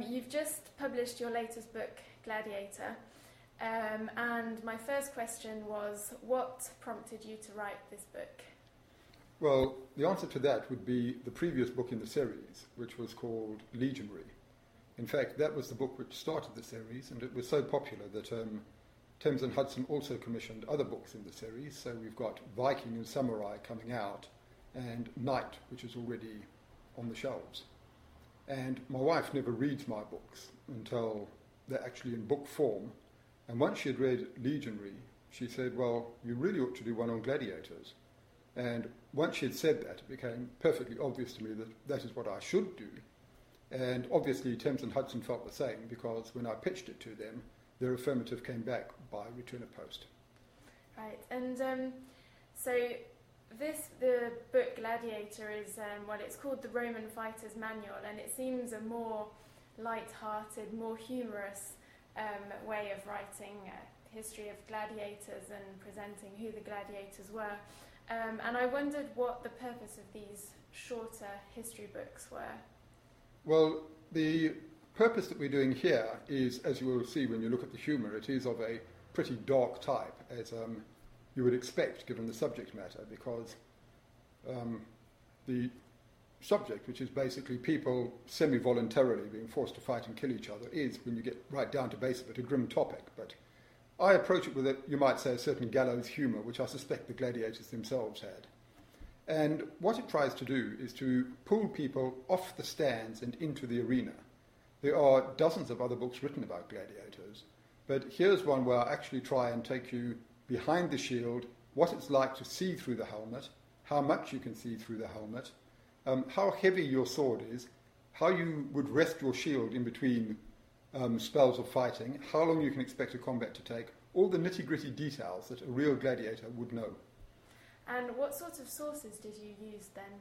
Um, you've just published your latest book, Gladiator. Um, and my first question was what prompted you to write this book? Well, the answer to that would be the previous book in the series, which was called Legionary. In fact, that was the book which started the series, and it was so popular that um, Thames and Hudson also commissioned other books in the series. So we've got Viking and Samurai coming out, and Knight, which is already on the shelves. And my wife never reads my books until they're actually in book form. And once she had read Legionary, she said, Well, you really ought to do one on gladiators. And once she had said that, it became perfectly obvious to me that that is what I should do. And obviously, Thames and Hudson felt the same because when I pitched it to them, their affirmative came back by return of post. Right, and um, so this the book Gladiator is um, well, it's called the Roman Fighter's Manual, and it seems a more light-hearted, more humorous um, way of writing a history of gladiators and presenting who the gladiators were. Um, and I wondered what the purpose of these shorter history books were. Well, the purpose that we're doing here is, as you will see when you look at the humour, it is of a pretty dark type, as um, you would expect given the subject matter, because um, the subject, which is basically people semi voluntarily being forced to fight and kill each other, is, when you get right down to base of it, a grim topic. But I approach it with, a, you might say, a certain gallows humour, which I suspect the gladiators themselves had. And what it tries to do is to pull people off the stands and into the arena. There are dozens of other books written about gladiators, but here's one where I actually try and take you behind the shield, what it's like to see through the helmet, how much you can see through the helmet, um, how heavy your sword is, how you would rest your shield in between um, spells of fighting, how long you can expect a combat to take, all the nitty gritty details that a real gladiator would know. And what sort of sources did you use then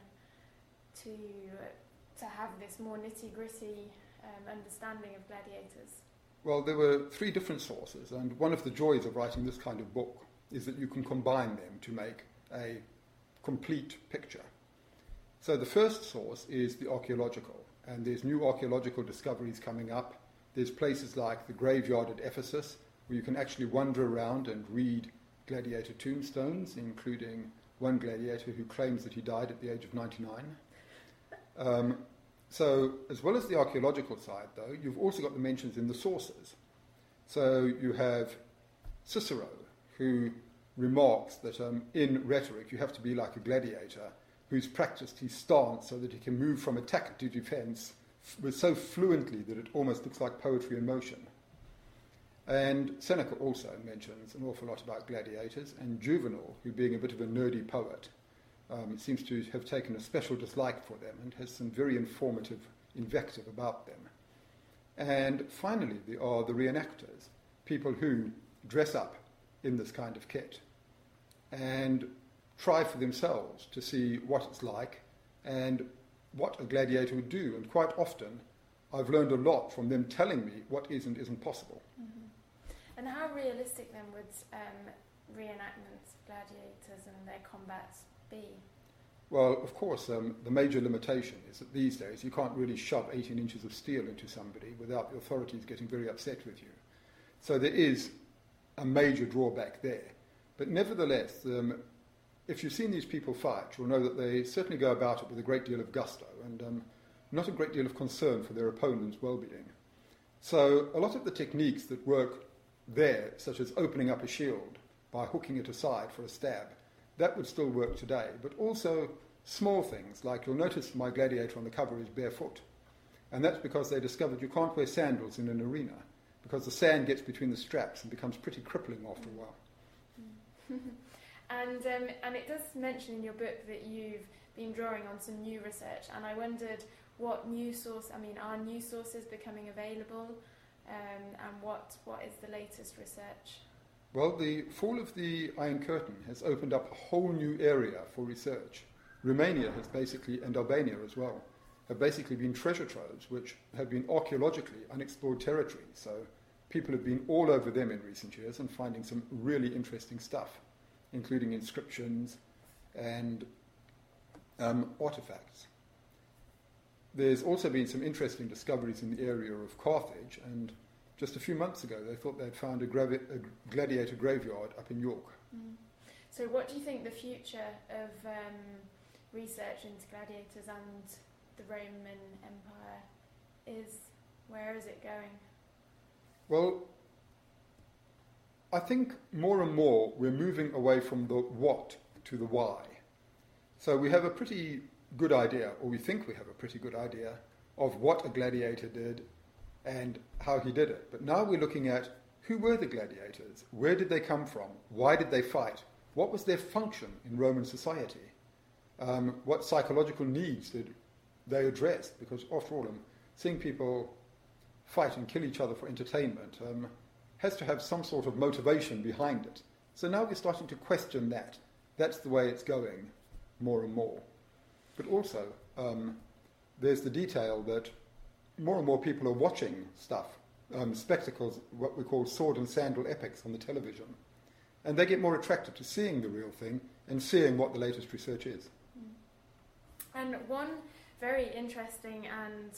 to, to have this more nitty gritty um, understanding of gladiators? Well, there were three different sources, and one of the joys of writing this kind of book is that you can combine them to make a complete picture. So the first source is the archaeological, and there's new archaeological discoveries coming up. There's places like the graveyard at Ephesus, where you can actually wander around and read gladiator tombstones, including one gladiator who claims that he died at the age of 99. Um, so, as well as the archaeological side, though, you've also got the mentions in the sources. So, you have Cicero, who remarks that um, in rhetoric you have to be like a gladiator who's practiced his stance so that he can move from attack to defense f- so fluently that it almost looks like poetry in motion. And Seneca also mentions an awful lot about gladiators, and Juvenal, who being a bit of a nerdy poet, um, seems to have taken a special dislike for them and has some very informative invective about them. And finally, there are the reenactors, people who dress up in this kind of kit and try for themselves to see what it's like and what a gladiator would do. And quite often, I've learned a lot from them telling me what is and isn't possible. Mm-hmm. And how realistic then would um, reenactments of gladiators and their combats be? Well, of course, um, the major limitation is that these days you can't really shove 18 inches of steel into somebody without the authorities getting very upset with you. So there is a major drawback there. But nevertheless, um, if you've seen these people fight, you'll know that they certainly go about it with a great deal of gusto and um, not a great deal of concern for their opponent's well being. So a lot of the techniques that work there, such as opening up a shield by hooking it aside for a stab, that would still work today. But also small things, like you'll notice my gladiator on the cover is barefoot. And that's because they discovered you can't wear sandals in an arena because the sand gets between the straps and becomes pretty crippling after a while. and, um, and it does mention in your book that you've been drawing on some new research, and I wondered what new source, I mean, are new sources becoming available, um, and what, what is the latest research? Well, the fall of the Iron Curtain has opened up a whole new area for research. Romania has basically, and Albania as well, have basically been treasure troves which have been archaeologically unexplored territory. So people have been all over them in recent years and finding some really interesting stuff, including inscriptions and um, artifacts. There's also been some interesting discoveries in the area of Carthage, and just a few months ago, they thought they'd found a, gravi- a gladiator graveyard up in York. Mm. So, what do you think the future of um, research into gladiators and the Roman Empire is? Where is it going? Well, I think more and more we're moving away from the what to the why. So we have a pretty good idea, or we think we have a pretty good idea, of what a gladiator did and how he did it. But now we're looking at who were the gladiators? Where did they come from? Why did they fight? What was their function in Roman society? Um, what psychological needs did they address? Because after all, um, seeing people fight and kill each other for entertainment um, has to have some sort of motivation behind it. So now we're starting to question that. That's the way it's going more and more. But also, um, there's the detail that more and more people are watching stuff, um, spectacles, what we call sword and sandal epics on the television. And they get more attracted to seeing the real thing and seeing what the latest research is. And one very interesting and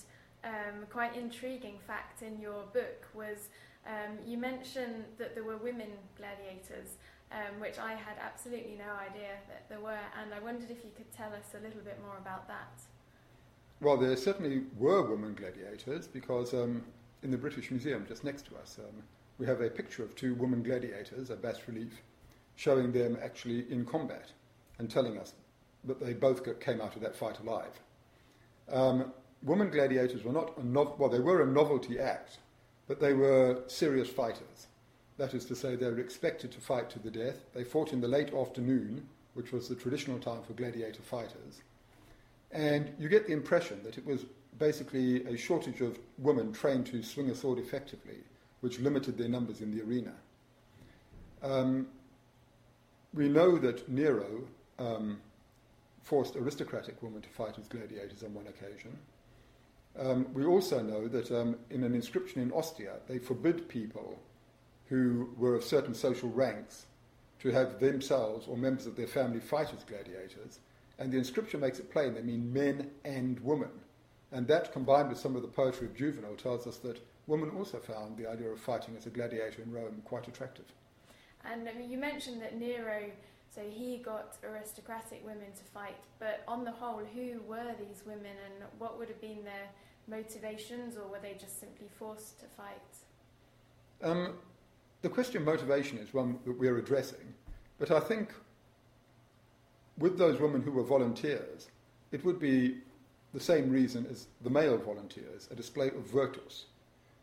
um, quite intriguing fact in your book was um, you mentioned that there were women gladiators um, which I had absolutely no idea that there were, and I wondered if you could tell us a little bit more about that. Well, there certainly were women gladiators because um, in the British Museum just next to us, um, we have a picture of two women gladiators, a bas relief, showing them actually in combat and telling us that they both came out of that fight alive. Um, women gladiators were not a no- well, they were a novelty act, but they were serious fighters. That is to say, they were expected to fight to the death. They fought in the late afternoon, which was the traditional time for gladiator fighters. And you get the impression that it was basically a shortage of women trained to swing a sword effectively, which limited their numbers in the arena. Um, we know that Nero um, forced aristocratic women to fight as gladiators on one occasion. Um, we also know that um, in an inscription in Ostia, they forbid people who were of certain social ranks to have themselves or members of their family fight as gladiators. And the inscription makes it plain they mean men and women. And that, combined with some of the poetry of Juvenal, tells us that women also found the idea of fighting as a gladiator in Rome quite attractive. And I mean, you mentioned that Nero, so he got aristocratic women to fight, but on the whole, who were these women and what would have been their motivations, or were they just simply forced to fight? Um, the question of motivation is one that we're addressing, but I think with those women who were volunteers, it would be the same reason as the male volunteers, a display of virtus,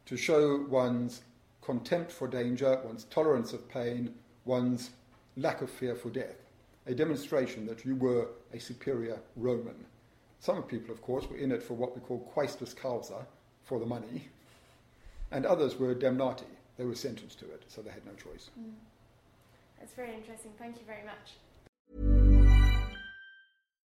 to show one's contempt for danger, one's tolerance of pain, one's lack of fear for death, a demonstration that you were a superior Roman. Some people, of course, were in it for what we call quaestus causa, for the money, and others were damnati, they were sentenced to it, so they had no choice. Mm. That's very interesting. Thank you very much.